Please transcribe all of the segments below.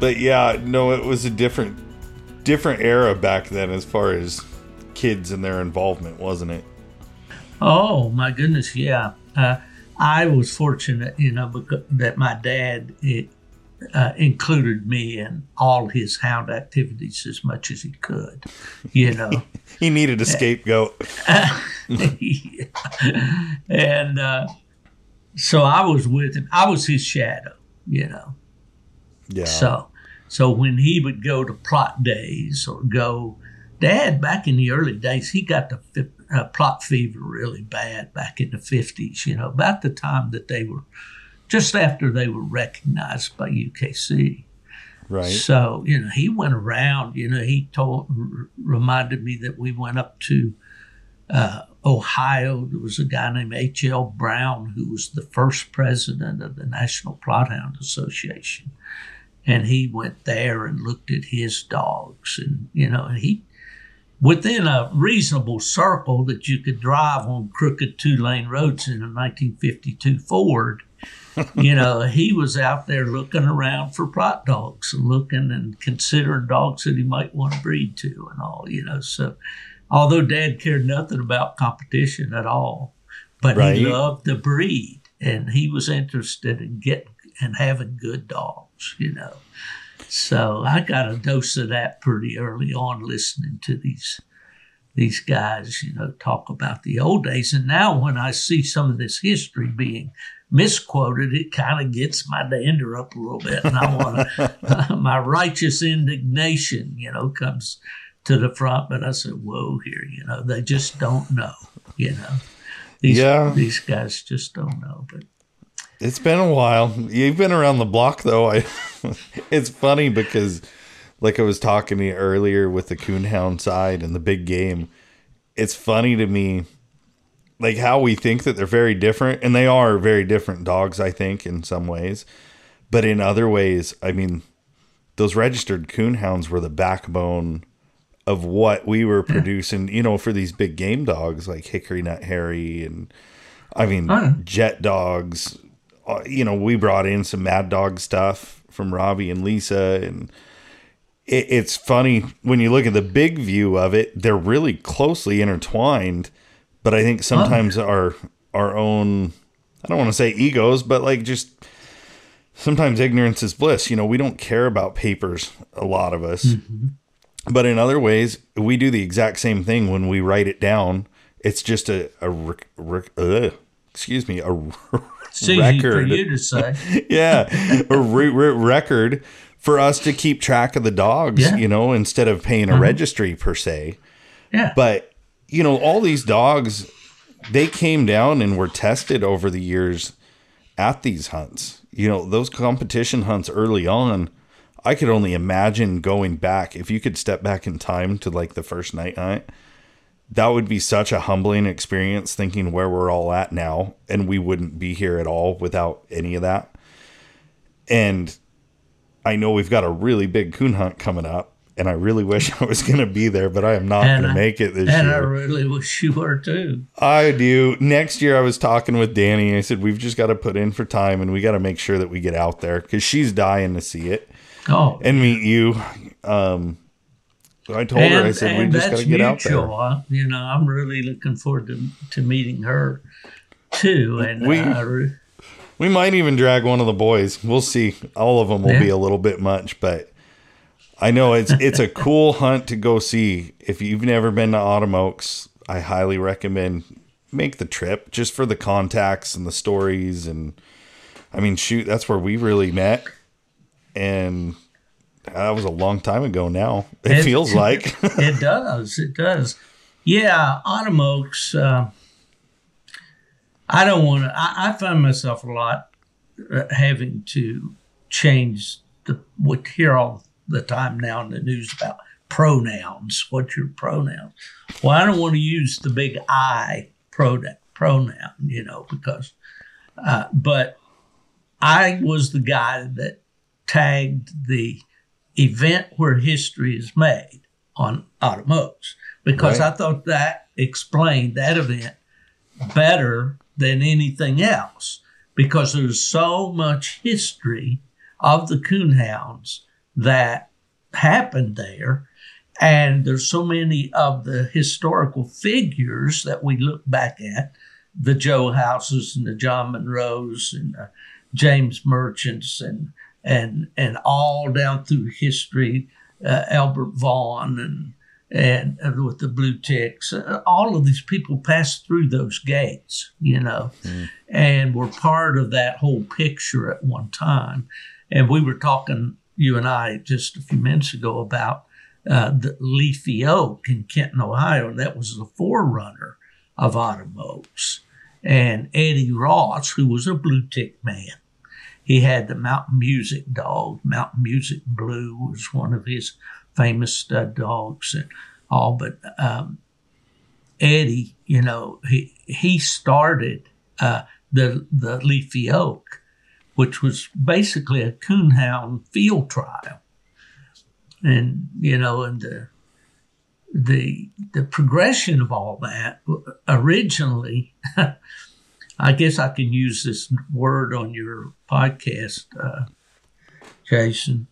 but yeah, no, it was a different different era back then as far as kids and their involvement, wasn't it? Oh my goodness, yeah. Uh, I was fortunate, you know, that my dad it, uh, included me in all his hound activities as much as he could. You know, he needed a scapegoat. and uh, so I was with him. I was his shadow. You know. Yeah. So, so when he would go to plot days or go, Dad, back in the early days, he got the uh, Plott fever really bad back in the 50s, you know, about the time that they were, just after they were recognized by UKC. Right. So, you know, he went around, you know, he told, r- reminded me that we went up to uh, Ohio. There was a guy named H.L. Brown who was the first president of the National Plott Hound Association. And he went there and looked at his dogs. And, you know, and he, within a reasonable circle that you could drive on crooked two lane roads in a 1952 Ford, you know, he was out there looking around for Plott dogs and looking and considering dogs that he might want to breed to and all, you know. So, although dad cared nothing about competition at all, but Right. he loved the breed and he was interested in getting and having good dogs, you know. So I got a dose of that pretty early on listening to these these guys, you know, talk about the old days. And now when I see some of this history being misquoted, it kind of gets my dander up a little bit. And I want to, my righteous indignation, you know, comes to the front. But I said, whoa, here, you know, they just don't know, you know. These, Yeah. these guys just don't know. But It's been a while. You've been around the block though. I it's funny because like I was talking to you earlier with the coonhound side and the big game. It's funny to me like how we think that they're very different and they are very different dogs I think in some ways. But in other ways, I mean those registered coonhounds were the backbone of what we were hmm. producing, you know, for these big game dogs like Hickory Nut Harry and I mean, Oh. jet dogs. Uh, You know, we brought in some Mad Dog stuff from Robbie and Lisa, and it, it's funny when you look at the big view of it. They're really closely intertwined, but I think sometimes our our own I don't want to say egos, but like just sometimes ignorance is bliss. You know, we don't care about papers. A lot of us. But in other ways, we do the exact same thing when we write it down. It's just a, a rec- ugh, excuse me, a it's record. you to say. yeah, a re- re- record for us to keep track of the dogs, Yeah. you know, instead of paying a Uh-huh. registry per se. Yeah. But, you know, all these dogs, they came down and were tested over the years at these hunts. You know, those competition hunts early on, I could only imagine going back. If you could step back in time to like the first night hunt, that would be such a humbling experience thinking where we're all at now. And we wouldn't be here at all without any of that. And I know we've got a really big coon hunt coming up. And I really wish I was going to be there, but I am not going to make it this year. And I really wish you were too. I do. Next year, I was talking with Danny. I said, We've just got to put in for time and we got to make sure that we get out there because she's dying to see it Oh, and meet you. Um, I told her, I said, We just got to get out there. You know, I'm really looking forward to, to meeting her too. And We- uh, re- We might even drag one of the boys. We'll see. All of them will Yeah. be a little bit much, but I know it's it's a cool hunt to go see. If you've never been to Autumn Oaks, I highly recommend make the trip just for the contacts and the stories and I mean shoot, that's where we really met. And that was a long time ago now. It, It- feels like. it does. It does. Yeah, Autumn Oaks. Uh, I don't want to. I, I find myself a lot uh, having to change the. We hear all the time now in the news about pronouns. What's your pronoun? Well, I don't want to use the big I pronoun. Pronoun, you know, because. Uh, but I was the guy that tagged the event where history is made on Oaks because Right. I thought that explained that event better than anything else because there's so much history of the coonhounds that happened there. And there's so many of the historical figures that we look back at the Joe Houses and the John Monroes and uh, James Merchants and and and all down through history, uh, Albert Vaughn and and, and with the blue ticks, uh, all of these people passed through those gates, you know, mm. and were part of that whole picture at one time. And we were talking, you and I, just a few minutes ago about uh, the leafy oak in Kenton, Ohio. That was the forerunner of autumn oaks. And Eddie Ross, who was a blue tick man, he had the Mountain Music dog. Mountain Music Blue was one of his famous stud dogs and all. But um, Eddie, you know, he he started uh, the the Leafy Oak, which was basically a coonhound field trial, and you know, and the the the progression of all that originally I guess I can use this word on your podcast, uh, Jason.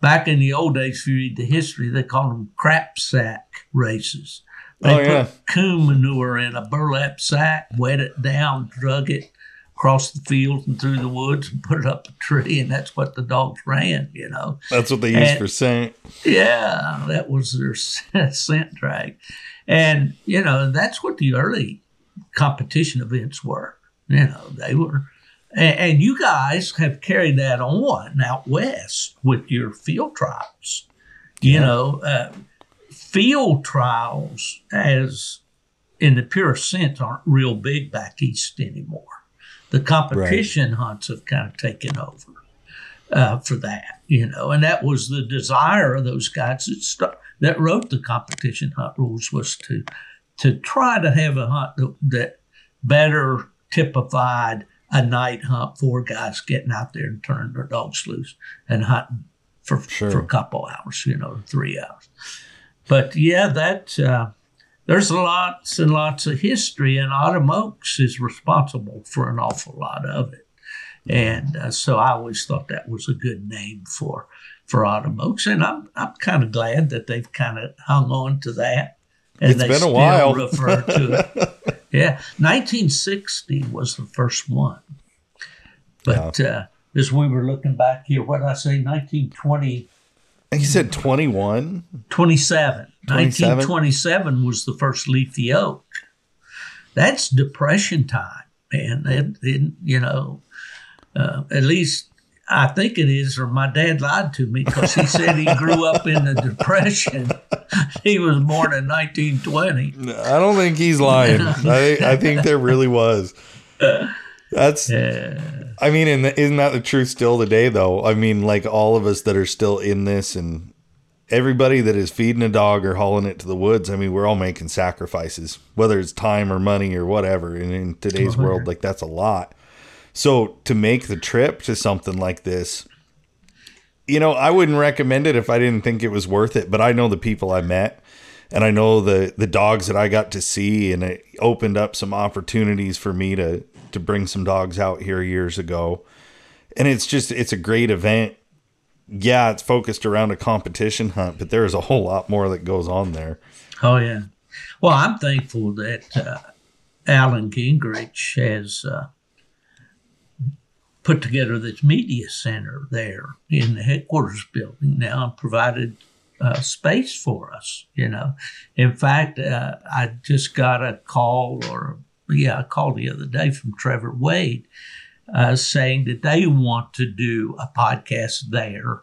Back in the old days, if you read the history, they called them crap sack races. They oh, yeah. put coon manure in a burlap sack, wet it down, drug it across the field and through the woods and put it up a tree, and that's what the dogs ran, you know. That's what they used and, for scent. Yeah, that was their scent drag. And, you know, that's what the early competition events were. You know, they were, and, and you guys have carried that on out west with your field trials. You yeah. know, uh, field trials, as in the pure sense, aren't real big back east anymore. The competition right. hunts have kind of taken over uh, for that, you know, and that was the desire of those guys that, st- that wrote the competition hunt rules was to to try to have a hunt that, that better typified a night hunt, four guys getting out there and turning their dogs loose and hunting for sure. for a couple hours, you know, three hours. But yeah, that uh, there's lots and lots of history, and Autumn Oaks is responsible for an awful lot of it. And uh, so I always thought that was a good name for for Autumn Oaks, and I'm I'm kind of glad that they've kind of hung on to that. And it's been a while. refer to it. Yeah, 1960 was the first one. But yeah. uh, as we were looking back here, what did I say? 1920. You said 21? 27. 1927 was the first leafy oak. That's depression time, man. It, it, you know, uh, at least I think it is, or my dad lied to me because he said he grew up in the Depression. he was born in 1920. I don't think he's lying. I, I think there really was. That's, yeah. I mean, and isn't that the truth still today, though? I mean, like all of us that are still in this and everybody that is feeding a dog or hauling it to the woods, I mean, we're all making sacrifices, whether it's time or money or whatever. And in today's oh, world, like that's a lot. So to make the trip to something like this, you know, I wouldn't recommend it if I didn't think it was worth it. But I know the people I met, and I know the the dogs that I got to see, and it opened up some opportunities for me to to bring some dogs out here years ago. And it's just it's a great event. Yeah, it's focused around a competition hunt, but there is a whole lot more that goes on there. Oh yeah. Well, I'm thankful that uh, Alan Gingrich has uh, put together this media center there in the headquarters building now and provided uh, space for us. You know, in fact, uh, I just got a call, or yeah, a call the other day from Trevor Wade uh, saying that they want to do a podcast there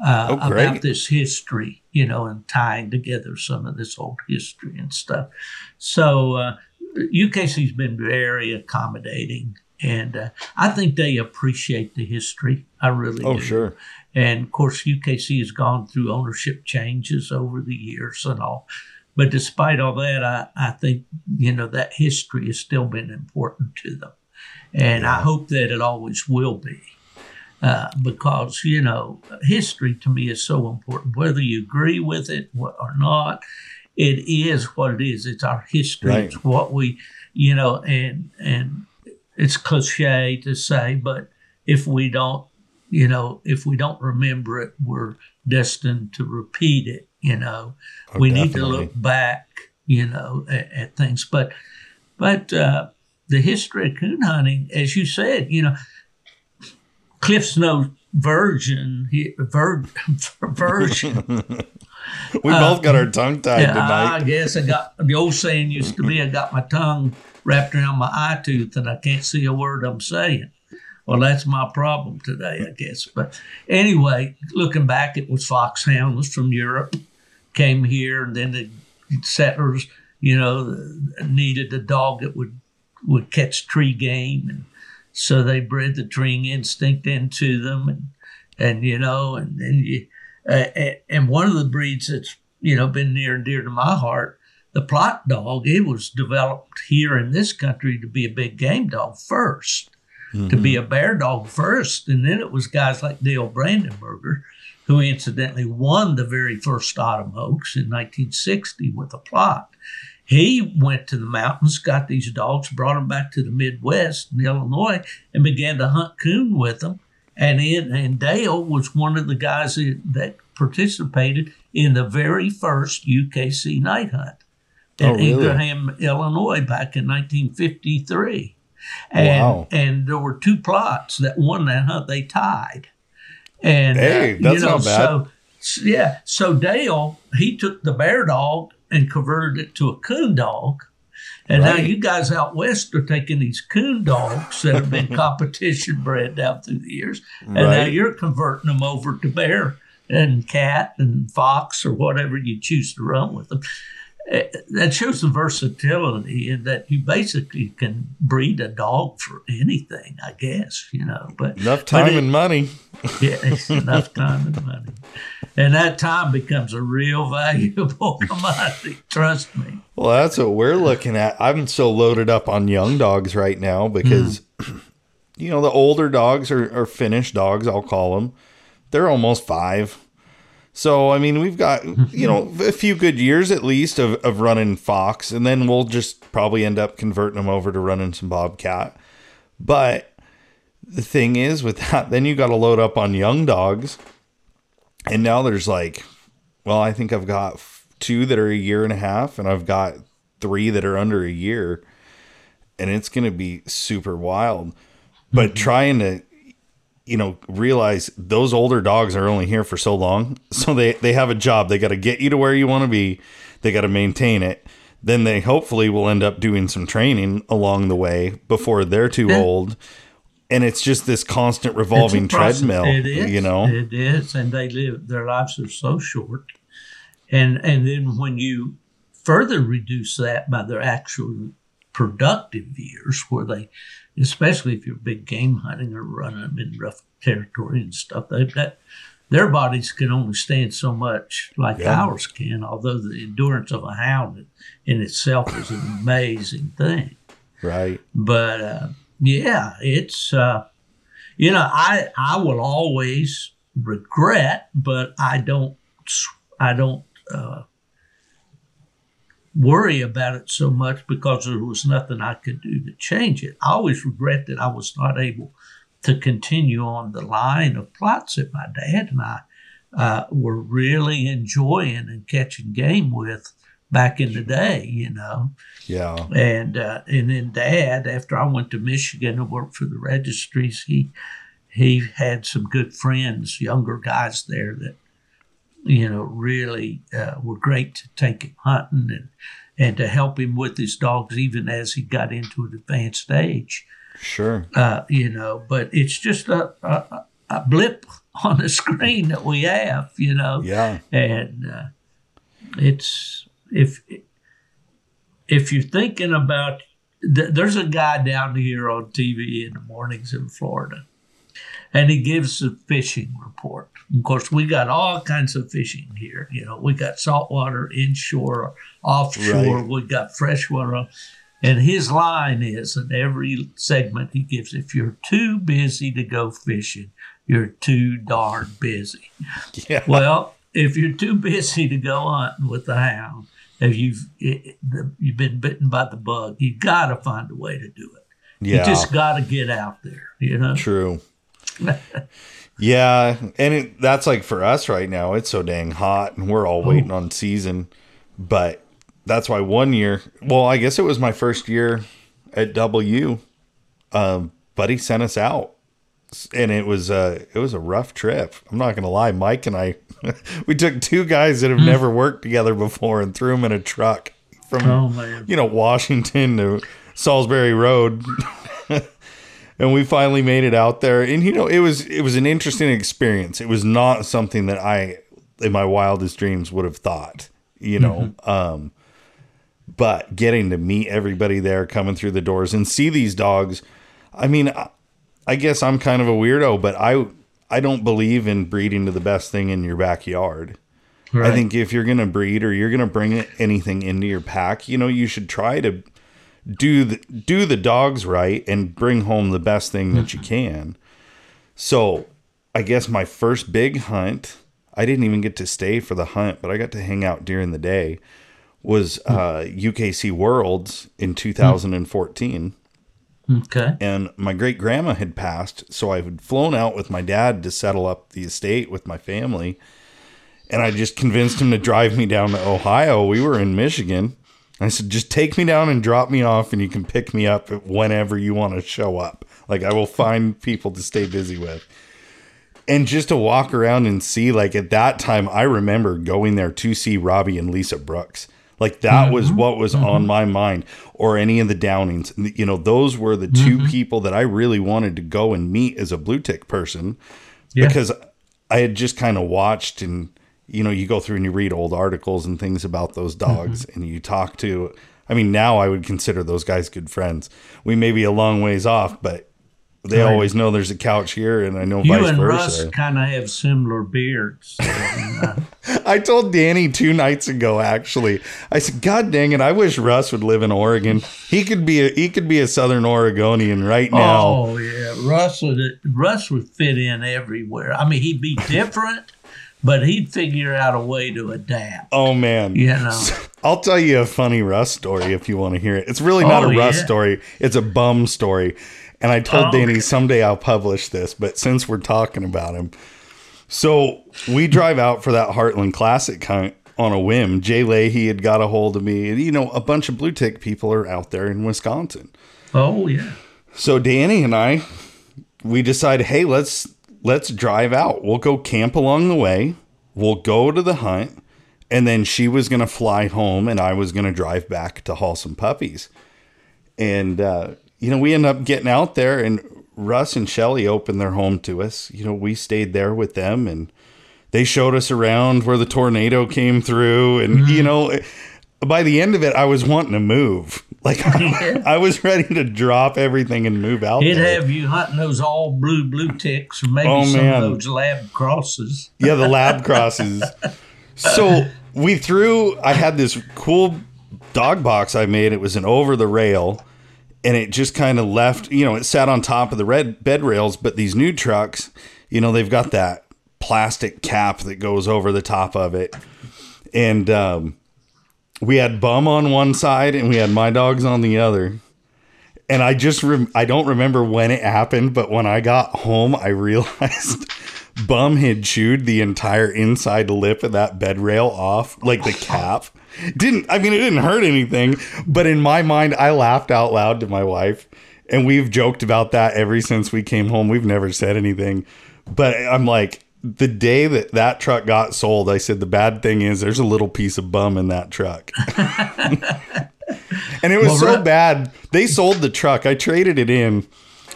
uh, oh, about this history. You know, and tying together some of this old history and stuff. So UKC's been very accommodating and uh, I think they appreciate the history. I really oh, do. sure. And of course, UKC has gone through ownership changes over the years and all. But despite all that, I, I think, you know, that history has still been important to them. And yeah. I hope that it always will be. Uh, because, you know, history to me is so important, whether you agree with it or not. It is what it is. It's our history. Right. It's what we, you know, and and it's cliche to say, but if we don't you know, if we don't remember it, we're destined to repeat it. You know, Oh, we need to look back, you know, at, at things. But, but uh, the history of coon hunting, as you said, you know, Cliff's no virgin, he, vir, virgin. We both got our tongue tied Yeah, I guess I got the old saying used to be I got my tongue wrapped around my eye tooth and I can't see a word I'm saying. Well, that's my problem today, I guess. But anyway, looking back, it was foxhounds from Europe came here, and then the settlers, you know, needed a dog that would would catch tree game, and so they bred the treeing instinct into them, and and you know, and then you, uh, and one of the breeds that's you know been near and dear to my heart, the Plott dog. It was developed here in this country to be a big game dog 1st to be mm-hmm. a bear dog first, and then it was guys like Dale Brandenburger, who incidentally won the very first Autumn Oaks in 1960 with a plot. He went to the mountains, got these dogs, brought them back to the Midwest in Illinois, and began to hunt coon with them. And in, and Dale was one of the guys that, that participated in the very first UKC night hunt in Oh, really? Ingraham, Illinois, back in 1953. And, Wow. and there were two Plotts that won that hunt. They tied. And Hey, uh, that's you know, not bad. So, yeah. So Dale, he took the bear dog and converted it to a coon dog. And now you guys out west are taking these coon dogs that have been competition bred down through the years, and now you're converting them over to bear and cat and fox or whatever you choose to run with them. That shows the versatility in that you basically can breed a dog for anything, I guess, you know. But Enough but time it- and money. yeah, it's enough time and money. And that time becomes a real valuable commodity, trust me. Well, that's what we're looking at. I'm so loaded up on young dogs right now because, mm. you know, the older dogs are, are finished dogs, I'll call them. They're almost five. So, I mean, we've got, you know, a few good years at least of, of running Fox, and then we'll just probably end up converting them over to running some Bobcat. But the thing is with that, then you got to load up on young dogs. And now there's like, well, I think I've got two that are a year and a half, and I've got three that are under a year. And it's going to be super wild. But mm-hmm. trying to, you know, realize those older dogs are only here for so long. So they, they have a job. They got to get you to where you want to be, they got to maintain it. Then they hopefully will end up doing some training along the way before they're too old. And it's just this constant revolving It's a process. treadmill, It is. you know? it is, and they live their lives are so short, and and then when you further reduce that by their actual productive years, where they, especially if you're big game hunting or running them in rough territory and stuff, they've got their bodies can only stand so much like Yeah. ours can. Although the endurance of a hound in itself is an amazing thing Right. but uh, yeah, it's uh, you know I I will always regret, but I don't I don't uh, worry about it so much because there was nothing I could do to change it. I always regret that I was not able to continue on the line of Plotts that my dad and I uh, were really enjoying and catching game with back in the day. You know. Yeah. And uh, and then Dad, after I went to Michigan and worked for the registries, he he had some good friends, younger guys there that you know really uh, were great to take him hunting and and to help him with his dogs even as he got into an advanced age. Sure. Uh, you know, but it's just a, a a blip on the screen that we have, you know Yeah. and uh, it's if if you're thinking about th- there's a guy down here on TV in the mornings in Florida, and he gives a fishing report. Of course, we got all kinds of fishing here. You know, we got saltwater, inshore, offshore. Right. We got freshwater. And his line is in every segment he gives, if you're too busy to go fishing, you're too darn busy. Yeah. Well, if you're too busy to go hunting with the hound, if you've it, the, you've been bitten by the bug, you've got to find a way to do it. yeah. You just got to get out there, you know. True. Yeah, and it, that's like for us right now. It's so dang hot, and we're all waiting on season. But that's why one year. Well, I guess it was my first year at W. Um, Buddy sent us out, and it was a it was a rough trip. I'm not gonna lie, Mike and I, we took two guys that have never worked together before and threw them in a truck from Oh you know Washington to Salisbury Road. and we finally made it out there. And you know it was it was an interesting experience. It was not something that i in my wildest dreams would have thought you know? Um but getting to meet everybody there coming through the doors and see these dogs i mean I, I guess i'm kind of a weirdo but i i don't believe in breeding to the best thing in your backyard. Right. I think if you're going to breed or you're going to bring anything into your pack, you know, you should try to do the do the dogs right and bring home the best thing that you can. So, I guess my first big hunt, I didn't even get to stay for the hunt, but I got to hang out during the day was uh, UKC Worlds in 2014 Okay. and my great grandma had passed, so I had flown out with my dad to settle up the estate with my family. And I just convinced him to drive me down to Ohio. We were in Michigan. I said, just take me down and drop me off, and you can pick me up whenever you want to show up. Like, I will find people to stay busy with. And just to walk around and see, like, at that time, I remember going there to see Robbie and Lisa Brooks. Like, that was mm-hmm. what was on mm-hmm. my mind, or any of the Downings. You know, those were the 2 mm-hmm. people that I really wanted to go and meet as a blue tick person Yeah. because I had just kind of watched and you know you go through and you read old articles and things about those dogs and you talk to I mean now I would consider those guys good friends. We may be a long ways off, but they Right. always know there's a couch here and I know You vice and versa. Russ kind of have similar beards. So, uh, I told Danny two nights ago actually. I said god dang it, I wish Russ would live in Oregon. He could be a he could be a southern Oregonian right now. Oh yeah, Russ would Russ would fit in everywhere. I mean, he'd be different, but he'd figure out a way to adapt. Oh man. You know. I'll tell you a funny Russ story if you want to hear it. It's really not Oh, a Russ yeah. story, it's a bum story. And I told Oh, Danny okay. someday I'll publish this, but since we're talking about him. So we drive out for that Heartland Classic hunt on a whim. Jay Leahy had got a hold of me, and you know, a bunch of blue tick people are out there in Wisconsin. Oh yeah, So Danny and I, we decide, hey, let's let's drive out. We'll go camp along the way. We'll go to the hunt, and then she was gonna fly home, and I was gonna drive back to haul some puppies. And uh, you know, we end up getting out there, and Russ and Shelly opened their home to us. You know, we stayed there with them, and they showed us around where the tornado came through, and you know. By the end of it, I was wanting to move. Like I was ready to drop everything and move out. he'd there. have you hunting those all blue blue ticks, or maybe Oh, some man. of those lab crosses. Yeah, the lab crosses. So we threw. I had this cool dog box I made. It was an over the rail, and it just kind of left. You know, it sat on top of the red bed rails. But these new trucks, you know, they've got that plastic cap that goes over the top of it, and um, we had bum on one side and we had my dogs on the other. And I just rem- I don't remember when it happened, but when I got home, I realized Bum had chewed the entire inside lip of that bed rail off, like the cap. Didn't I mean it didn't hurt anything, but in my mind, I laughed out loud to my wife, and we've joked about that ever since we came home. We've never said anything, but I'm like, the day that that truck got sold, I said the bad thing is there's a little piece of bum in that truck. And it was Well, so Ru- bad. They sold the truck. I traded it in,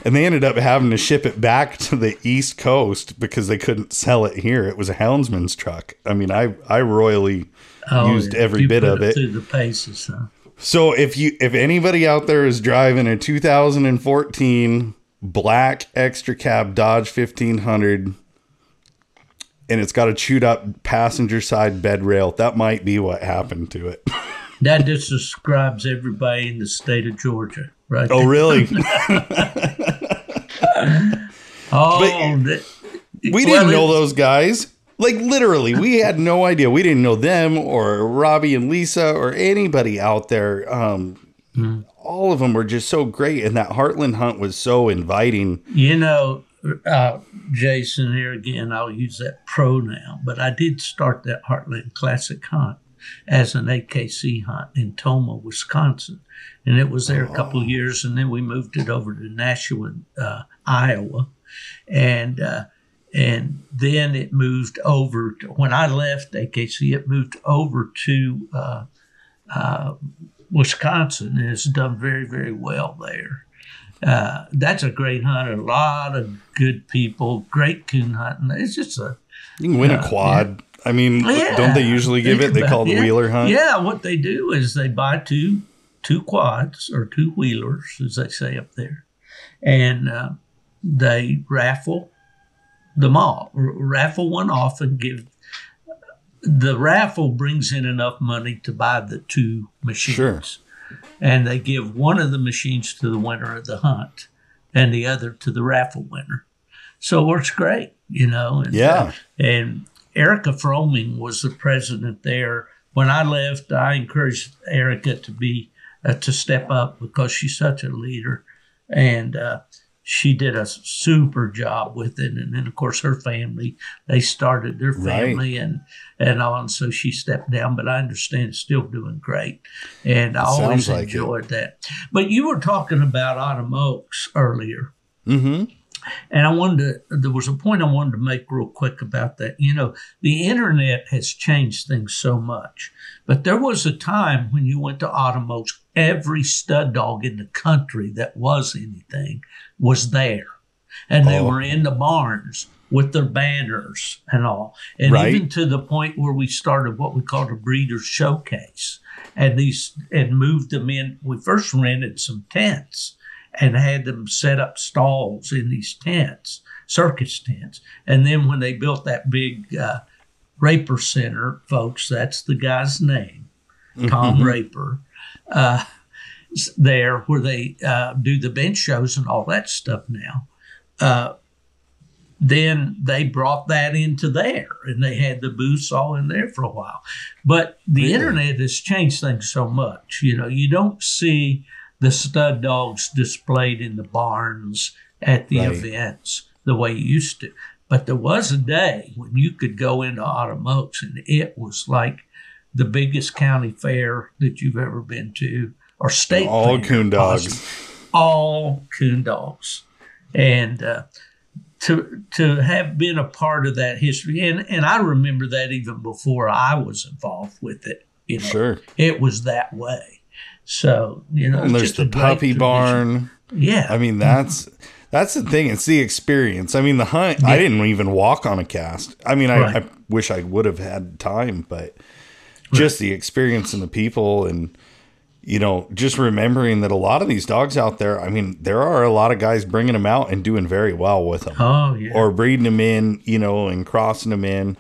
and they ended up having to ship it back to the East Coast because they couldn't sell it here. It was a houndsman's truck. I mean, I I royally Oh, used yeah. every You bit of it. through the paces. Huh? So if you if anybody out there is driving a 2014 black extra cab Dodge 1500 and it's got a chewed up passenger side bed rail, that might be what happened to it. That just describes everybody in the state of Georgia, right? Oh, there. really? oh, but- We didn't know those guys. Like literally, we had no idea. We didn't know them or Robbie and Lisa or anybody out there. Um, Hmm. All of them were just so great, and that Heartland hunt was so inviting. You know, uh, Jason, here again, I'll use that pronoun, but I did start that Heartland Classic hunt as an AKC hunt in Tomah, Wisconsin. And it was there a couple of years, and then we moved it over to Nashua, uh, Iowa. And uh, and then it moved over to, when I left AKC, it moved over to uh, uh, Wisconsin and it's done very, very well there. Uh, that's a great hunt. A lot of good people, great coon hunting. It's just a you can win a quad. I mean, Yeah. don't they usually give Think it? They call it the yeah. wheeler hunt. Yeah, what they do is they buy two two quads or two wheelers, as they say up there, and uh, they raffle them all. R- raffle one off and give. The raffle brings in enough money to buy the two machines, Sure. And they give one of the machines to the winner of the hunt, and the other to the raffle winner. So it works great, you know. And, Yeah. and Erica Froming was the president there. When I left, I encouraged Erica to be uh, to step up because she's such a leader, and uh, she did a super job with it. And then, of course, her family they started their Right. family and and on. so she stepped down. But I understand it's still doing great, and I always like it. enjoyed that. But you were talking about Autumn Oaks earlier. Mm-hmm. And I wanted to, there was a point I wanted to make real quick about that. You know, the internet has changed things so much, but there was a time when you went to Autumn Oaks, every stud dog in the country that was anything was there. And they Oh. were in the barns with their banners and all. And Right. even to the point where we started what we called a breeder's showcase. And these and moved them in. We first rented some tents and had them set up stalls in these tents, circus tents. And then when they built that big uh, Raper Center, folks, that's the guy's name, Tom Raper, uh, there where they uh, do the bench shows and all that stuff now. Uh, then they brought that into there and they had the booths all in there for a while. But the Really? internet has changed things so much. You know, you don't see the stud dogs displayed in the barns at the Right. events the way you used to. But there was a day when you could go into Autumn Oaks and it was like the biggest county fair that you've ever been to or state All coon dogs. all coon dogs, and uh, to to have been a part of that history, and and I remember that even before I was involved with it. You know, Sure. it was that way. So you know, And there's just the puppy barn. Yeah, I mean, that's that's the thing. It's the experience. I mean, the hunt. I didn't even walk on a cast. I mean, I, Right. I wish I would have had time, but just the experience and the people, and you know, just remembering that a lot of these dogs out there. I mean, there are a lot of guys bringing them out and doing very well with them, oh yeah, or breeding them in, you know, and crossing them in.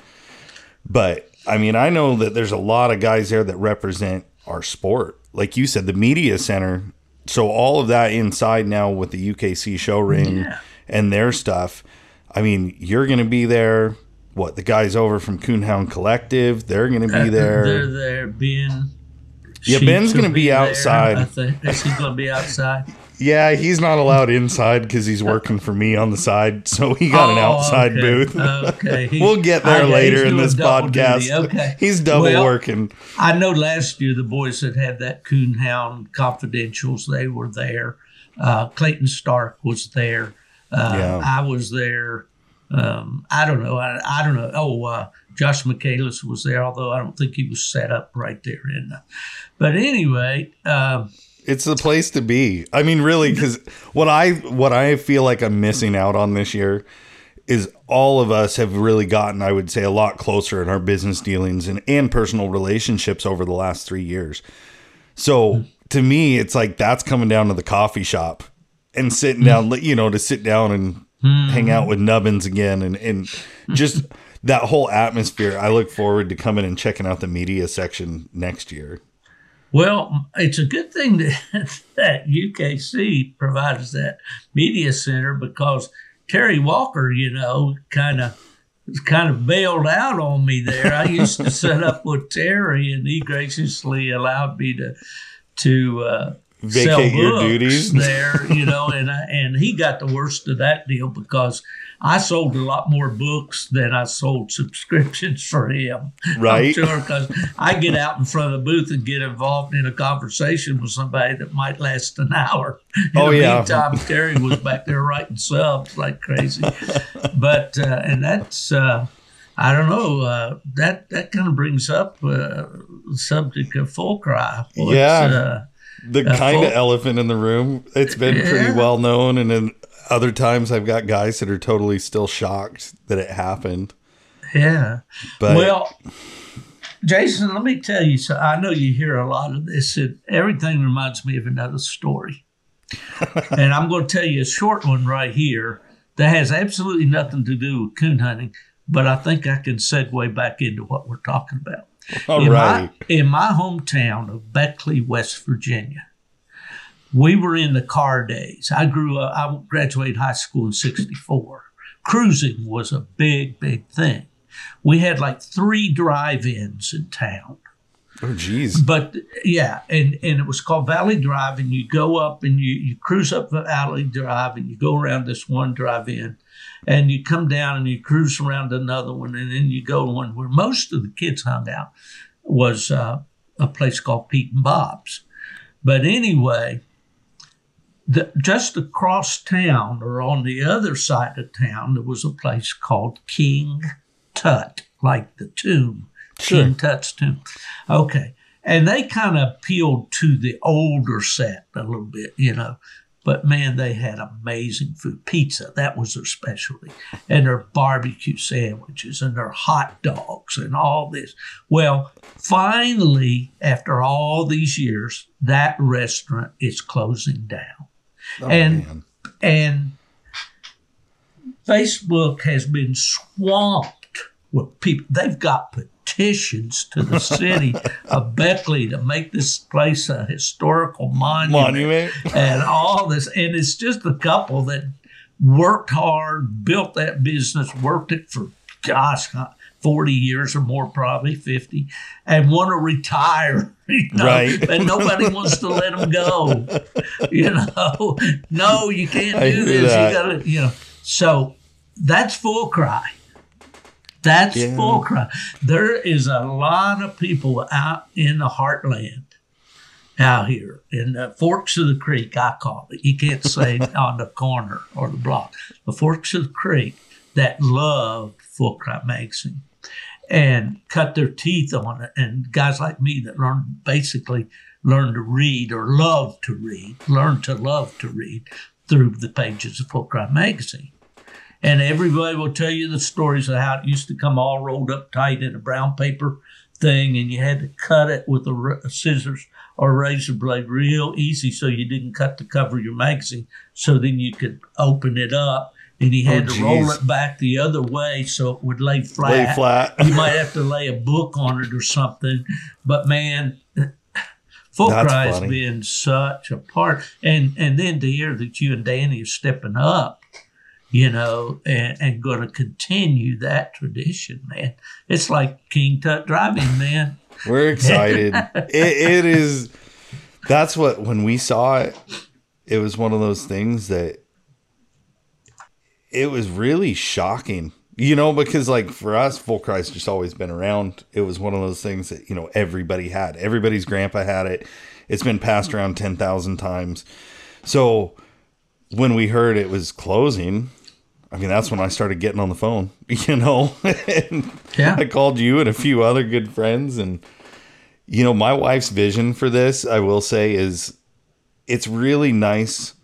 But I mean, I know that there's a lot of guys there that represent our sport. Like you said, the media center. So all of that inside now with the UKC show ring Yeah. and their stuff. I mean, you're going to be there. What the guys over from Coonhound Collective? They're going to be Uh, there. They're there. Ben. Yeah, Sheets Ben's gonna be there, outside. I think. Is going to be outside? Yeah, he's not allowed inside because he's working for me on the side. So he got an Oh, outside okay. booth. Okay, we'll get there okay, later in this podcast. duty. Okay, He's double Well, working. I know last year the boys that had that Coonhound Confidentials, they were there. Uh, Clayton Stark was there. Uh, Yeah. I was there. Um, I don't know. I, I don't know. Oh, uh, Josh Michaelis was there, although I don't think he was set up right there. In uh, but anyway, um, It's the place to be. I mean, really, because what I what I feel like I'm missing out on this year is all of us have really gotten, I would say, a lot closer in our business dealings and, and personal relationships over the last three years. So to me, it's like that's coming down to the coffee shop and sitting down, hmm. you know, to sit down and hang out hmm. with Nubbins again and, and just that whole atmosphere. I look forward to coming and checking out the media section next year. Well, it's a good thing that, that UKC provides that media center because Terry Walker, you know, kind of kind of bailed out on me there. I used to set up with Terry, and he graciously allowed me to to uh, sell Vacate your books duties. there, you know, and I, and he got the worst of that deal because I sold a lot more books than I sold subscriptions for him. Right. I'm sure because I get out in front of the booth and get involved in a conversation with somebody that might last an hour. In Oh, the yeah. meantime, Terry was back there writing subs like crazy. But uh, and that's uh, I don't know uh, that that kind of brings up uh, the subject of full cry. What's, Yeah. uh, the Uh, kind of elephant in the room. It's been pretty well known, and other times I've got guys that are totally still shocked that it happened. yeah. But well, Jason, let me tell you. So I know you hear a lot of this, and everything reminds me of another story. and I'm going to tell you a short one right here that has absolutely nothing to do with coon hunting, but I think I can segue back into what we're talking about. all in right, My, in my hometown of Beckley, West Virginia, we were in the car days. I grew up, I graduated high school in 64. Cruising was a big, big thing. We had like three drive ins in town. oh geez, But yeah, and, and it was called Valley Drive, and you go up and you, you cruise up Valley Drive, and you go around this one drive in, and you come down and you cruise around another one, and then you go to one where most of the kids hung out was uh, a place called Pete and Bob's. But anyway, the, just across town or on the other side of town, there was a place called King Tut, like the tomb. Sure. King Tut's tomb. Okay. And they kind of appealed to the older set a little bit, you know. But man, they had amazing food. Pizza, that was their specialty. And their barbecue sandwiches and their hot dogs and all this. Well, finally, after all these years, that restaurant is closing down. Oh, and- man. And Facebook has been swamped with people. They've got petitions to the city of Beckley to make this place a historical monument, monument. and all this. And it's just a couple that worked hard, built that business, worked it for, gosh, 40 years or more, probably 50, and want to retire. You know? Right. And nobody wants to let them go. You know, no, you can't do this. that. You got to, you know. So that's full cry. That's Yeah. full cry. There is a lot of people out in the heartland out here in the forks of the creek, I call it. You can't say on the corner or the block. The forks of the creek that loved Full Cry Magazine and cut their teeth on it. And guys like me that learn basically learn to read or love to read, learn to love to read through the pages of Full Cry Magazine. And everybody will tell you the stories of how it used to come all rolled up tight in a brown paper thing, and you had to cut it with a, a scissors or razor blade real easy so you didn't cut the cover of your magazine. So then you could open it up, and he oh, had Oh, to roll it back the other way so it would lay flat. Lay flat. you might have to lay a book on it or something. But man, Full has been such a part, and and then to hear that you and Danny are stepping up, you know, and, and going to continue that tradition, man. It's like King Tut driving, man. We're excited. it, it is. That's what when we saw it, it was one of those things that it was really shocking. You know, because like for us, full cry's just always been around. It was one of those things that you know everybody had. Everybody's grandpa had it. It's been passed around ten thousand times. So when we heard it was closing, I mean that's when I started getting on the phone. You know, and Yeah. I called you and a few other good friends and you know, my wife's vision for this, I will say, is it's really nice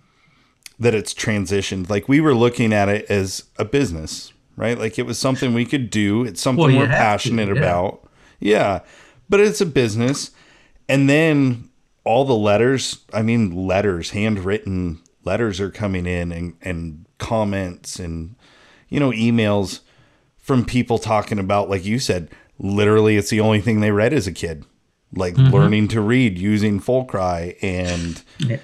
that it's transitioned. Like we were looking at it as a business, right? Like it was something we could do. It's something Well, we're have to, passionate yeah. about. Yeah. But it's a business. And then all the letters, I mean letters, handwritten letters are coming in and, and comments and you know, emails from people talking about, like you said, literally it's the only thing they read as a kid. Like Mm-hmm. learning to read using full cry and Yeah.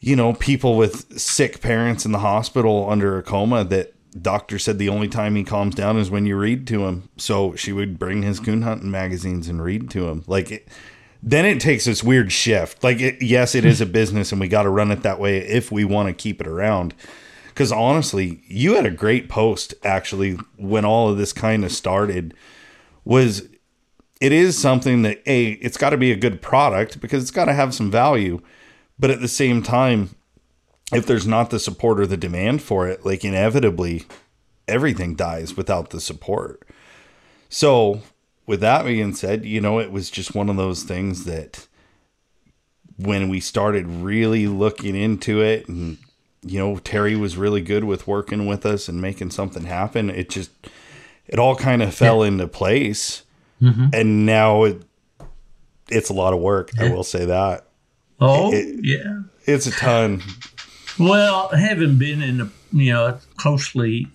You know, people with sick parents in the hospital under a coma that doctor said the only time he calms down is when you read to him. So she would bring his coon hunting magazines and read to him. Like it, then it takes this weird shift. Like, it, yes, it is a business and we got to run it that way if we want to keep it around. Because honestly, you had a great post actually when all of this kind of started. Was it is something that a it's got to be a good product because it's got to have some value, but at the same time, if there's not the support or the demand for it, like inevitably, everything dies without the support. So with that being said, you know, it was just one of those things that when we started really looking into it and you know, Terry was really good with working with us and making something happen. It just it all kind of fell yeah. into place. Mm-hmm. And now it it's a lot of work, yeah. I will say that. Oh, it, yeah. It's a ton. Well, having been in the, you know, closely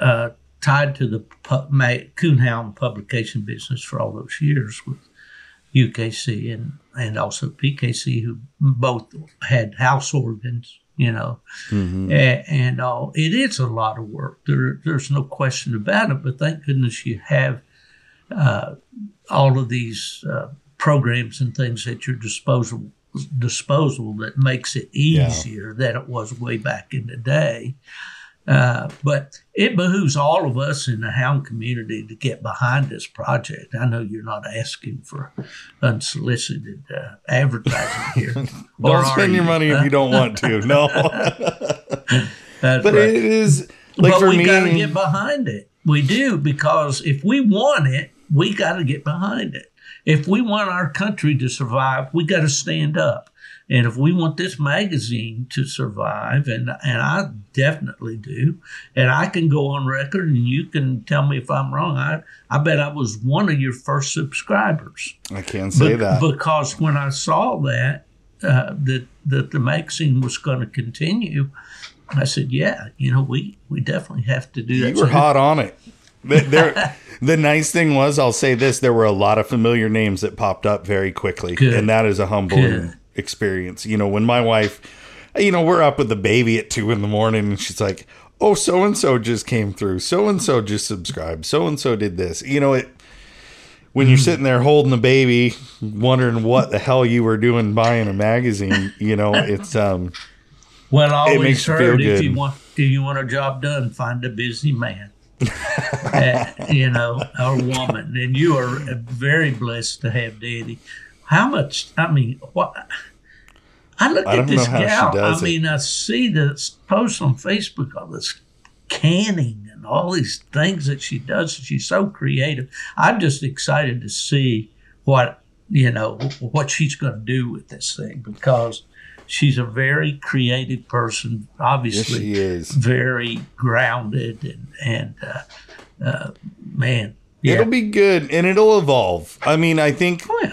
uh, tied to the pu- Coonhound publication business for all those years with UKC and, and also PKC, who both had house organs, you know, mm-hmm. and, and all. It is a lot of work. There, there's no question about it. But thank goodness you have uh, all of these uh, programs and things at your disposal disposal that makes it easier yeah. than it was way back in the day. Uh, but it behooves all of us in the hound community to get behind this project. I know you're not asking for unsolicited uh, advertising here. don't spend your money if you don't want to. No. but right. it is like but for we me. got to get behind it. We do because if we want it, we got to get behind it. If we want our country to survive, we got to stand up. And if we want this magazine to survive, and and I definitely do, and I can go on record, and you can tell me if I'm wrong. I I bet I was one of your first subscribers. I can say Be- that because when I saw that uh, that that the magazine was going to continue, I said, yeah, you know, we we definitely have to do that. You were so, hot on it. There, the nice thing was, I'll say this: there were a lot of familiar names that popped up very quickly, Good. and that is a humbling experience. You know, when my wife, you know, we're up with the baby at two in the morning and she's like, oh, so and so just came through. So and so just subscribed. So and so did this. You know, it, when you're hmm. sitting there holding the baby, wondering what the hell you were doing buying a magazine, you know, it's, um, well, I always it makes heard you if you want if you want a job done, find a busy man. Uh, you know, or woman, and you are very blessed to have Daddy how much? I mean, what? I look I at this gal. I mean, it. I see the posts on Facebook, all this canning and all these things that she does. She's so creative. I'm just excited to see what you know what she's going to do with this thing because she's a very creative person. Obviously, yes, she is very grounded and and uh, uh, man, yeah. it'll be good and it'll evolve. I mean, I think. Oh, yeah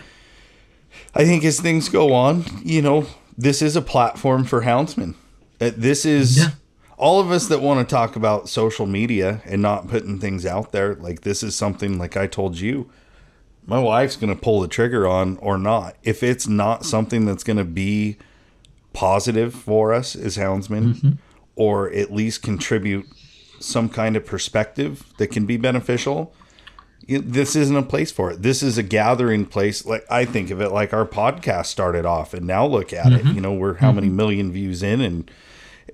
I think as things go on, you know, this is a platform for houndsmen. Uh, this is yeah. all of us that want to talk about social media and not putting things out there. Like this is something like I told you, my wife's going to pull the trigger on or not. If it's not something that's going to be positive for us as houndsmen, mm-hmm. or at least contribute some kind of perspective that can be beneficial, this isn't a place for it. This is a gathering place. Like I think of it like our podcast started off, and now look at mm-hmm. it. You know, we're how mm-hmm. many million views in, and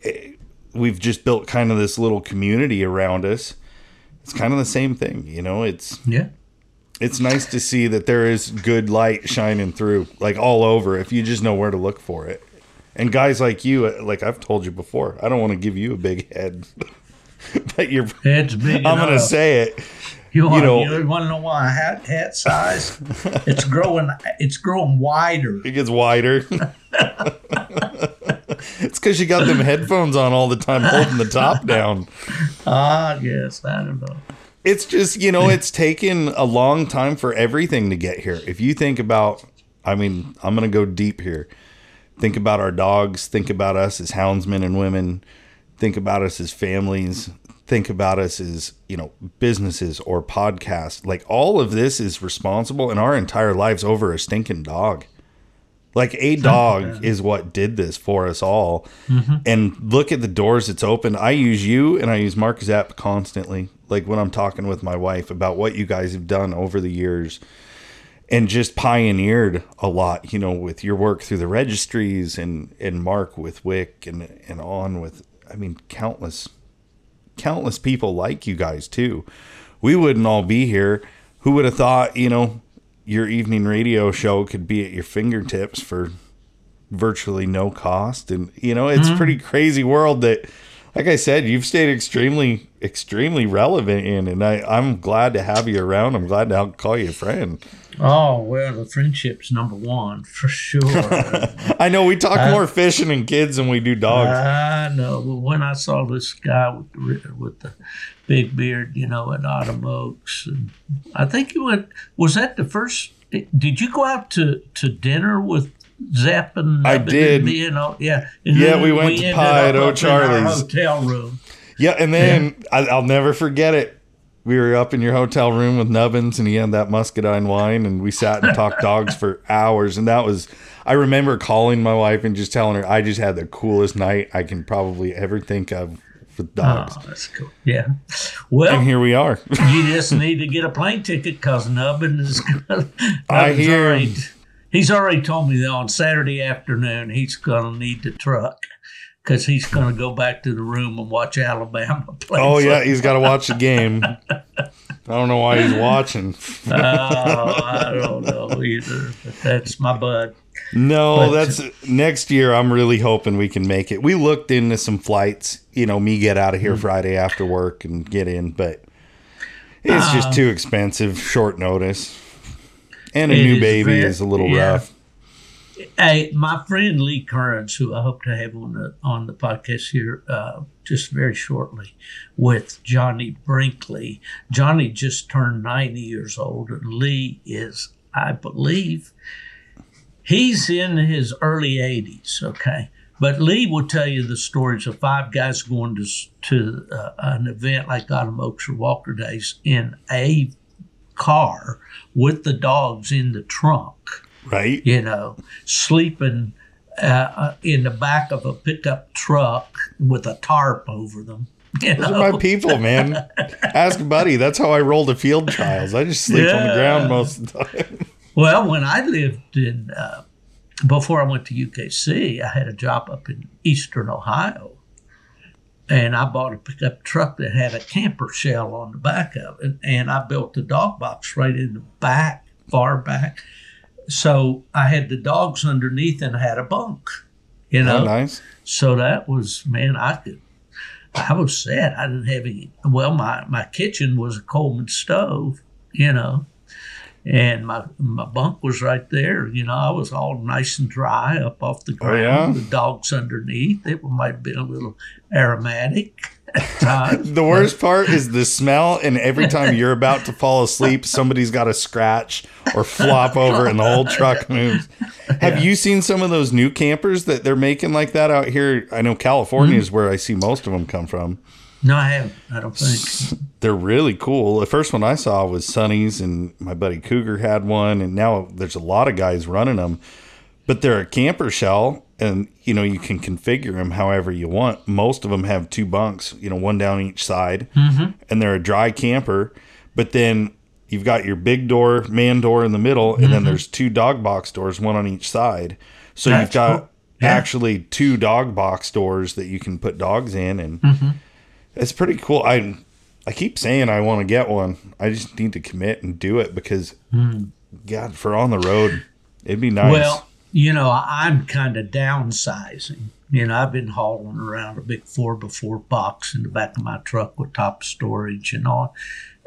it, we've just built kind of this little community around us. It's kind of the same thing, you know. It's yeah. It's nice to see that there is good light shining through, like all over, if you just know where to look for it. And guys like you, like I've told you before, I don't want to give you a big head, but you're. It's big. I'm going to say it you want, you, know, you want to know why hat hat size? it's growing. It's growing wider. It gets wider. it's because you got them headphones on all the time, holding the top down. Ah, yes, I don't know. It's just you know, it's taken a long time for everything to get here. If you think about, I mean, I'm going to go deep here. Think about our dogs. Think about us as houndsmen and women. Think about us as families. Think about us as you know businesses or podcasts. Like all of this is responsible in our entire lives over a stinking dog. Like a dog is what did this for us all. Mm-hmm. and look at the doors it's opened. I use you and i use mark zapp constantly. Like when i'm talking with my wife about what you guys have done over the years and just pioneered a lot, you know, with your work through the registries and and Mark with Wick and and on with I mean countless countless people like you guys too. We wouldn't all be here. Who would have thought, you know, your evening radio show could be at your fingertips for virtually no cost and you know, it's mm-hmm. pretty crazy world that like I said, you've stayed extremely, extremely relevant in, and I, I'm glad to have you around. I'm glad to call you a friend. Oh well, the friendship's number one for sure. I know we talk more fishing and kids than we do dogs. I know, but when I saw this guy with the, with the big beard, you know, at Autumn Oaks, and I think you went. Was that the first? Did you go out to to dinner with Zepp and I did. And, you know, yeah. And yeah, we went we to pie at O'Charley's hotel room. Yeah, and then yeah. I, will never forget it. We were up in your hotel room with Nubbins, and he had that muscadine wine, and we sat and talked dogs for hours. And that was, I remember calling my wife and just telling her I just had the coolest night I can probably ever think of with dogs. Oh, that's cool. Yeah. Well, and here we are. you just need to get a plane ticket because Nubbins is. I hear. Right he's already told me that on Saturday afternoon he's going to need the truck because he's going to go back to the room and watch Alabama play. Oh yeah, he's got to watch the game. I don't know why he's watching. oh, I don't know either. But that's my bud. No, but, that's next year. I'm really hoping we can make it. We looked into some flights. You know, me get out of here mm-hmm. Friday after work and get in, but it's just uh, too expensive. Short notice. And a it new baby very, is a little yeah. rough. Hey, my friend Lee Kearns, who I hope to have on the on the podcast here uh, just very shortly, with Johnny Brinkley. Johnny just turned ninety years old, and Lee is, I believe, he's in his early eighties. Okay, but Lee will tell you the stories of five guys going to to uh, an event like Autumn Oaks or Walker Days in a car with the dogs in the trunk. Right. You know, sleeping uh, uh, in the back of a pickup truck with a tarp over them. You Those know? are my people, man. Ask Buddy. That's how I roll the field trials. I just sleep yeah. on the ground most of the time. Well, when I lived in, uh, before I went to UKC, I had a job up in eastern Ohio and I bought a pickup truck that had a camper shell on the back of it, and I built the dog box right in the back, far back. So I had the dogs underneath and I had a bunk, you know. Oh, nice. So that was man, I could. I was sad. I didn't have any. Well, my my kitchen was a Coleman stove, you know, and my my bunk was right there. You know, I was all nice and dry up off the ground. Oh, yeah? The dogs underneath. It might have been a little aromatic. the worst part is the smell, and every time you're about to fall asleep, somebody's got a scratch or flop over, and the whole truck moves. Have yeah. you seen some of those new campers that they're making like that out here? I know California mm-hmm. is where I see most of them come from. No, I haven't. I don't think. They're really cool. The first one I saw was Sonny's, and my buddy Cougar had one, and now there's a lot of guys running them. But they're a camper shell, and you know you can configure them however you want. Most of them have two bunks, you know, one down each side, mm-hmm. and they're a dry camper. But then you've got your big door, man door in the middle, and mm-hmm. then there's two dog box doors, one on each side. So That's you've got cool. yeah. actually two dog box doors that you can put dogs in, and mm-hmm. It's pretty cool. I I keep saying I want to get one. I just need to commit and do it because, mm. God, for on the road, it'd be nice. Well, you know, I'm kind of downsizing. You know, I've been hauling around a big four before box in the back of my truck with top storage and all,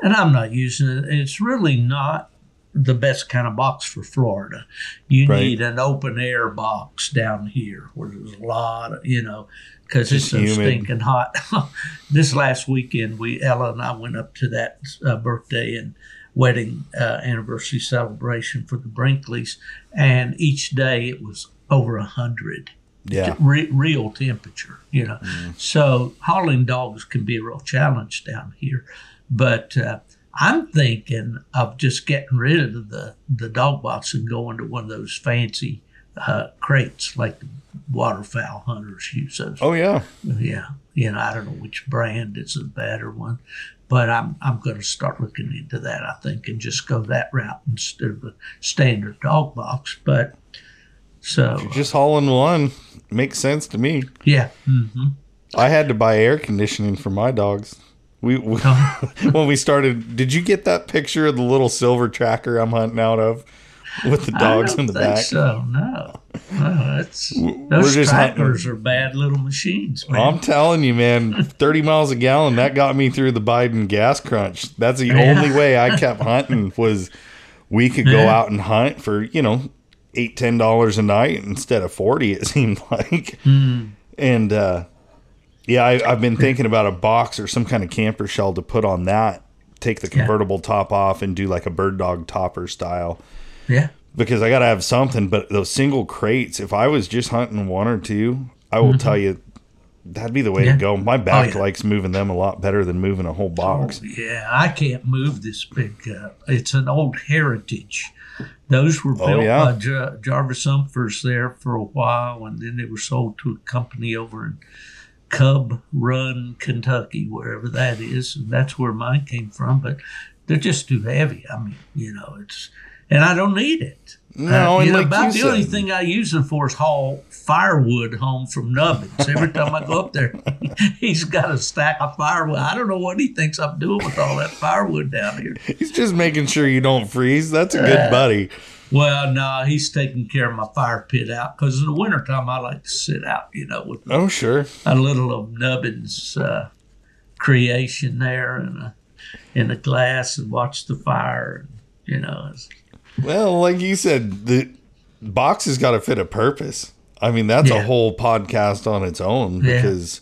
and I'm not using it. It's really not the best kind of box for Florida. You right. need an open air box down here where there's a lot of, you know, because it's so humid. stinking hot. this last weekend, we Ella and I went up to that uh, birthday and wedding uh, anniversary celebration for the Brinkleys, and each day it was over a hundred. Yeah, re- real temperature. You know, mm. so hauling dogs can be a real challenge down here, but. Uh, I'm thinking of just getting rid of the, the dog box and going to one of those fancy uh, crates like the waterfowl hunters use those. Oh yeah. Yeah, you know, I don't know which brand is a better one, but I'm I'm going to start looking into that. I think and just go that route instead of a standard dog box. But so Just haul in one makes sense to me. yeah, hmm I had to buy air conditioning for my dogs. We, we when we started. Did you get that picture of the little silver tracker I'm hunting out of with the dogs in the think back? So no, no, that's we're those just hunting- trackers are bad little machines, man. I'm telling you, man, 30 miles a gallon, that got me through the Biden gas crunch. That's the Yeah. only way I kept hunting was we could go Yeah. out and hunt for, you know, eight, ten dollars a night instead of 40, it seemed like. Hmm. And, uh, yeah, I, I've been thinking about a box or some kind of camper shell to put on that, take the Yeah. convertible top off and do like a bird dog topper style yeah, because I got to have something. But those single crates, if I was just hunting one or two, I will tell you that'd be the way Mm-hmm. Yeah. to go. My back Oh, yeah. likes moving them a lot better than moving a whole box. Oh, yeah, I can't move this big. Uh, it's an old heritage. Those were Oh, built yeah. by Jar- Jarvis Umphers there for a while, and then they were sold to a company over in Cub Run, Kentucky, wherever that is, and that's where mine came from. But they're just too heavy. I mean, you know, it's and I don't need it. No, Uh, and you know, like about you the only thing I use it for is haul firewood home from Nubbins. Every time I go up there, he's got a stack of firewood. I don't know what he thinks I'm doing with all that firewood down here. He's just making sure you don't freeze. That's a good buddy. Well, no, he's taking care of my fire pit out because in the wintertime I like to sit out, you know, with Oh, sure. a little of Nubbins uh, creation there and a, in a glass and watch the fire. You know, Well, like you said, the box has got to fit a purpose. I mean, that's a whole podcast on its own Yeah. because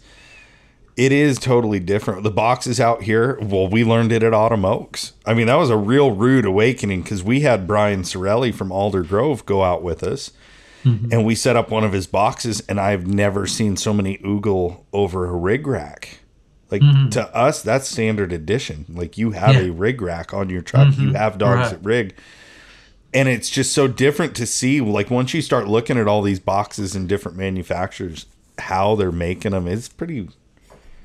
it is totally different. The boxes out here, well, we learned it at Autumn Oaks. I mean, that was a real rude awakening because we had Brian Sorelli from Alder Grove go out with us. Mm-hmm. And we set up one of his boxes, and I've never seen so many oogle over a rig rack. Like mm-hmm. to us, that's standard edition. Like you have Yeah. a rig rack on your truck, you mm-hmm. have dogs Right. at rig and it's just so different to see like once you start looking at all these boxes and different manufacturers how they're making them it's pretty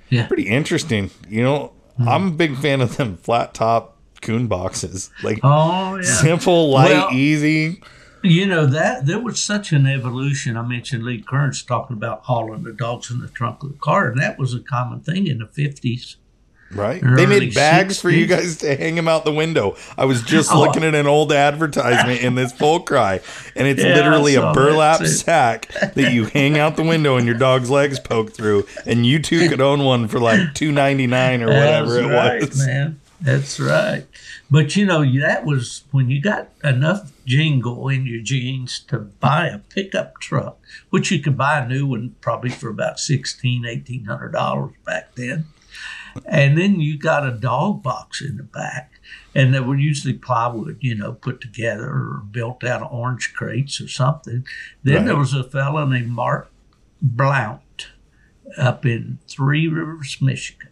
yeah. pretty interesting you know mm-hmm. i'm a big fan of them flat top coon boxes like Oh, yeah. simple light Well- easy You know that there was such an evolution. I mentioned Lee Kearns talking about hauling the dogs in the trunk of the car, and that was a common thing in the fifties. Right Early they made bags for you guys to hang them out the window i was just Oh. looking at an old advertisement in this full cry and it's Yeah, literally a burlap too. sack that you hang out the window and your dog's legs poke through and you two could own one for like 299 or whatever it right, was man. That's right. But you know, that was when you got enough jingle in your jeans to buy a pickup truck, which you could buy a new one probably for about sixteen, eighteen hundred dollars back then. And then you got a dog box in the back. And they were usually plywood, you know, put together or built out of orange crates or something. Then Right. there was a fellow named Mark Blount up in Three Rivers, Michigan.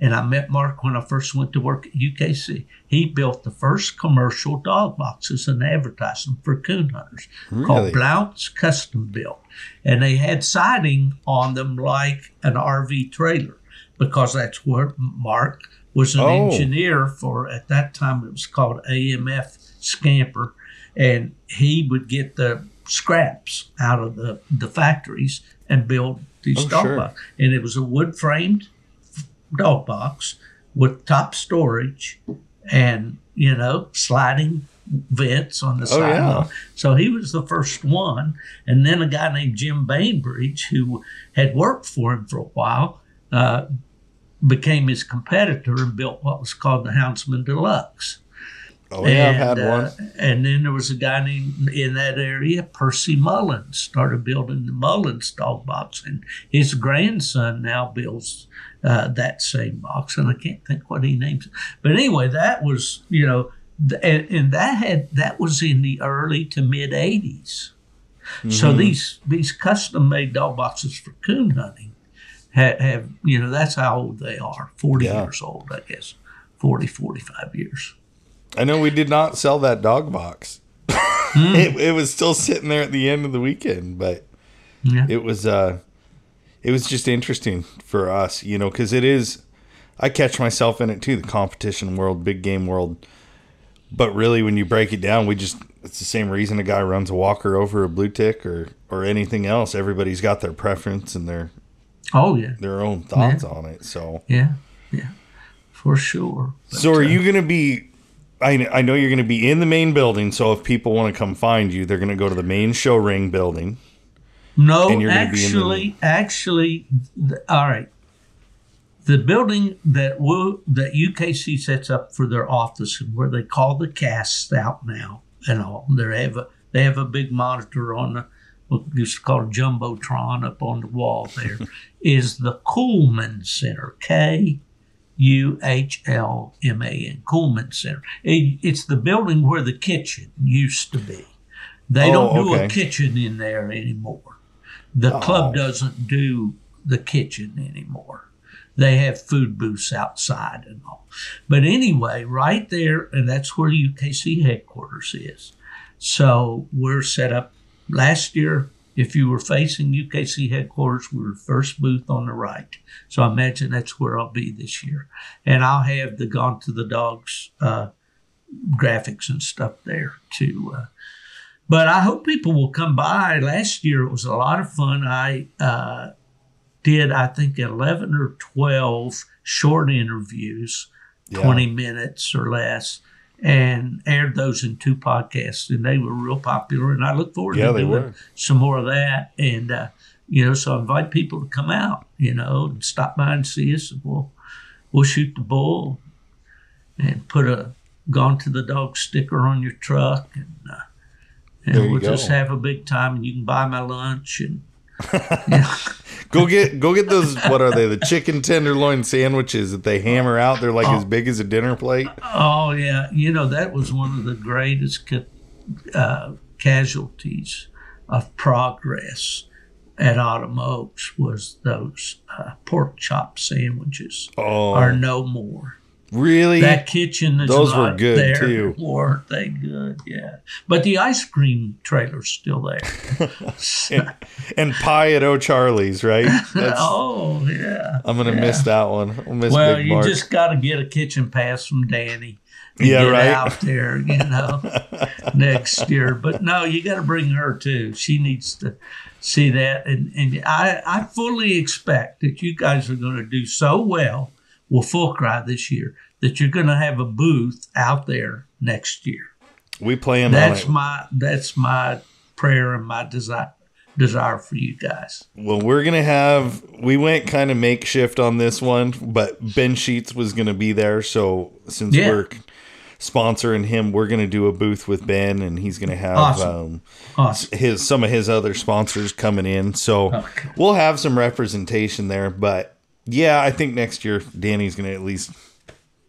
And I met Mark when I first went to work at UKC. He built the first commercial dog boxes and advertised them for coon hunters Really? called Blount's Custom Built. And they had siding on them like an RV trailer because that's where Mark was an Oh. engineer for, at that time, it was called AMF Scamper. And he would get the scraps out of the, the factories and build these Oh, dog sure. boxes. And it was a wood framed dog box with top storage and you know sliding vents on the Oh, side. yeah. So he was the first one, and then a guy named Jim Bainbridge, who had worked for him for a while, uh, became his competitor and built what was called the Houndsman Deluxe. oh yeah i've had And, uh, one And then there was a guy named in that area, Percy Mullins, started building the Mullins dog box, and his grandson now builds uh, that same box. And I can't think what he names it. But anyway, that was you know, th- and, and that had that was in the early to mid '80s. So Mm-hmm. these these custom made dog boxes for coon hunting have, have you know that's how old they are 40 Yeah. years old i guess. 40 45 years. I know we did not sell that dog box. It, it was still sitting there at the end of the weekend, but Yeah. it was uh it was just interesting for us you know because it is i catch myself in it too the competition world big game world. But really when you break it down we just it's the same reason a guy runs a walker over a blue tick or or anything else. Everybody's got their preference and their Oh yeah. their own thoughts on it so Yeah. Yeah. For sure. But, so are uh, you gonna be I, I know you're going to be in the main building, so if people want to come find you, they're going to go to the main show ring building. No, And you're gonna be in the- actually, actually, all right. The building that will that UKC sets up for their office, and where they call the casts out now and all, they have a they have a big monitor on the what used to call jumbotron up on the wall. There is the Kuhlman Center, K U H L M A N, Kuhlman Center. It, it's the building where the kitchen used to be. They Oh, don't do okay. a kitchen in there anymore. The oh. club Oh. doesn't do the kitchen anymore. They have food booths outside and all. But anyway, right there, and that's where UKC headquarters is. So we're set up last year. If you were facing UKC headquarters, we were first booth on the right. So I imagine that's where I'll be this year. And I'll have the Gone to the Dogs uh, graphics and stuff there too. Uh, but I hope people will come by. Last year it was a lot of fun. I uh, did, I think, 11 or 12 short interviews, Yeah. 20 minutes or less, and aired those in two podcasts. And they were real popular. And I look forward Yeah, to doing some more of that. And, uh, you know, so I invite people to come out, you know, and stop by and see us. And we'll, we'll shoot the bull and put a Gone to the Dog sticker on your truck. And, uh, and you we'll go. just have a big time. And you can buy my lunch and, yeah. Go get go get those. What are they? The chicken tenderloin sandwiches that they hammer out. They're like as big as a dinner plate. Oh yeah, you know that was one of the greatest ca- uh, casualties of progress at Autumn Oaks was those uh, pork chop sandwiches Oh, are no more. Really? That kitchen is Those were good, there, too. weren't they good? Yeah, but the ice cream trailer's still there. and, and pie at O'Charley's, right? That's, oh yeah. I'm gonna yeah. miss that one. I'll miss Well, Big you Mark. just got to get a kitchen pass from Danny. Yeah, get right. Out there, you know, next year. But no, you got to bring her too. She needs to see that, and and I I fully expect that you guys are going to do so well with Full Cry this year that you're going to have a booth out there next year. we plan on That's my that's my prayer and my desire desire for you guys. Well, we're gonna have. We went kind of makeshift on this one, but Ben Sheets was gonna be there. So since Yeah. we're sponsoring him, we're gonna do a booth with Ben, and he's gonna have Awesome. um, Awesome. his some of his other sponsors coming in. So Okay. we'll have some representation there. But yeah, I think next year Danny's gonna at least.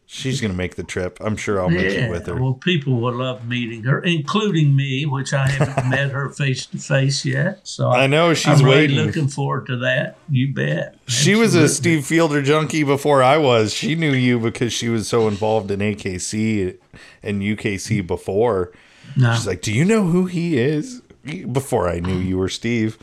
She's gonna make the trip. I'm sure I'll make it with her. Well, people will love meeting her, including me, which I haven't met her face to face yet. So I know she's I'm really waiting. looking forward to that. You bet. She was a Steve Fielder junkie before I was. She knew you because she was so involved in AKC and UKC before. No. She's like, "Do you know who he is?" Before I knew you were Steve.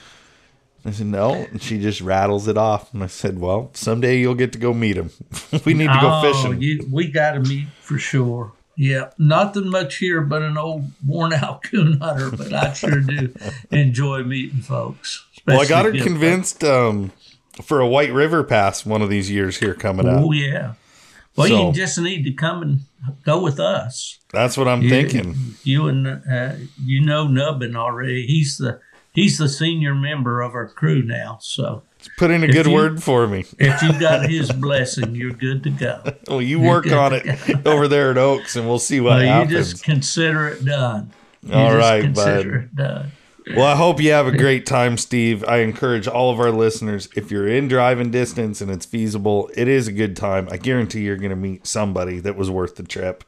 I said, "No," and she just rattles it off. And I said, "Well, someday you'll get to go meet him. we need to go oh, fishing." You, we got to meet for sure. Yeah, nothing much here but an old worn out coon hunter, but I sure do enjoy meeting folks. well, I got her convinced um, for a White River Pass one of these years here coming up. Oh yeah. Well, So- you just need to come and go with us. That's what I'm You- thinking. You and uh, you know Nubbin already. He's the he's the senior member of our crew now. So Put in a if good you- word for me. if you got his blessing, you're good to go. Well, you work on it over there at Oaks, and we'll see what Well, you just consider it done. You All right, consider bud. done. Well, I hope you have a great time, Steve. I encourage all of our listeners, if you're in driving distance and it's feasible, it is a good time. I guarantee you're going to meet somebody that was worth the trip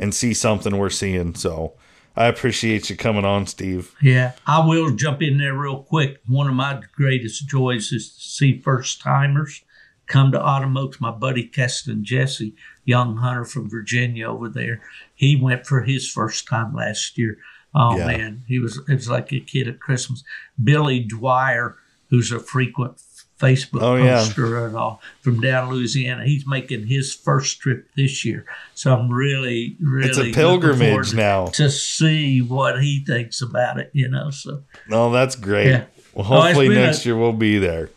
and see something we're seeing. So I appreciate you coming on, Steve. Yeah, I will jump in there real quick. One of my greatest joys is to see first timers come to Autumn Oaks. My buddy Keston Jesse, young hunter from Virginia over there, he went for his first time last year. Oh Yeah. man, he was it was like a kid at Christmas. Billy Dwyer, who's a frequent Facebook Oh, yeah. poster and all from down Louisiana, he's making his first trip this year. So I'm really, really It's a pilgrimage now. to see what he thinks about it. You know, so No, that's great. Yeah. Well, Oh, hopefully been next a- year we'll be there.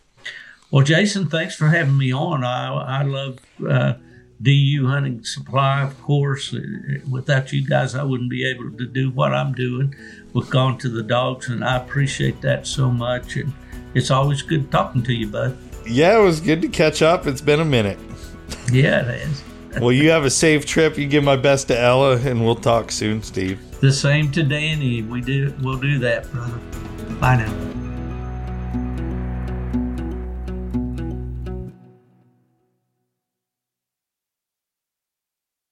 well, Jason, thanks for having me on. I I love uh, DU Hunting Supply, of course. Uh, Without you guys, I wouldn't be able to do what I'm doing with Gone to the Dogs, and I appreciate that so much. And it's always good talking to you, bud. Yeah, it was good to catch up. It's been a minute. Yeah, it is. Well, you have a safe trip. You give my best to Ella, and we'll talk soon, Steve. The same to Danny. We do. We'll do that, brother. Bye now.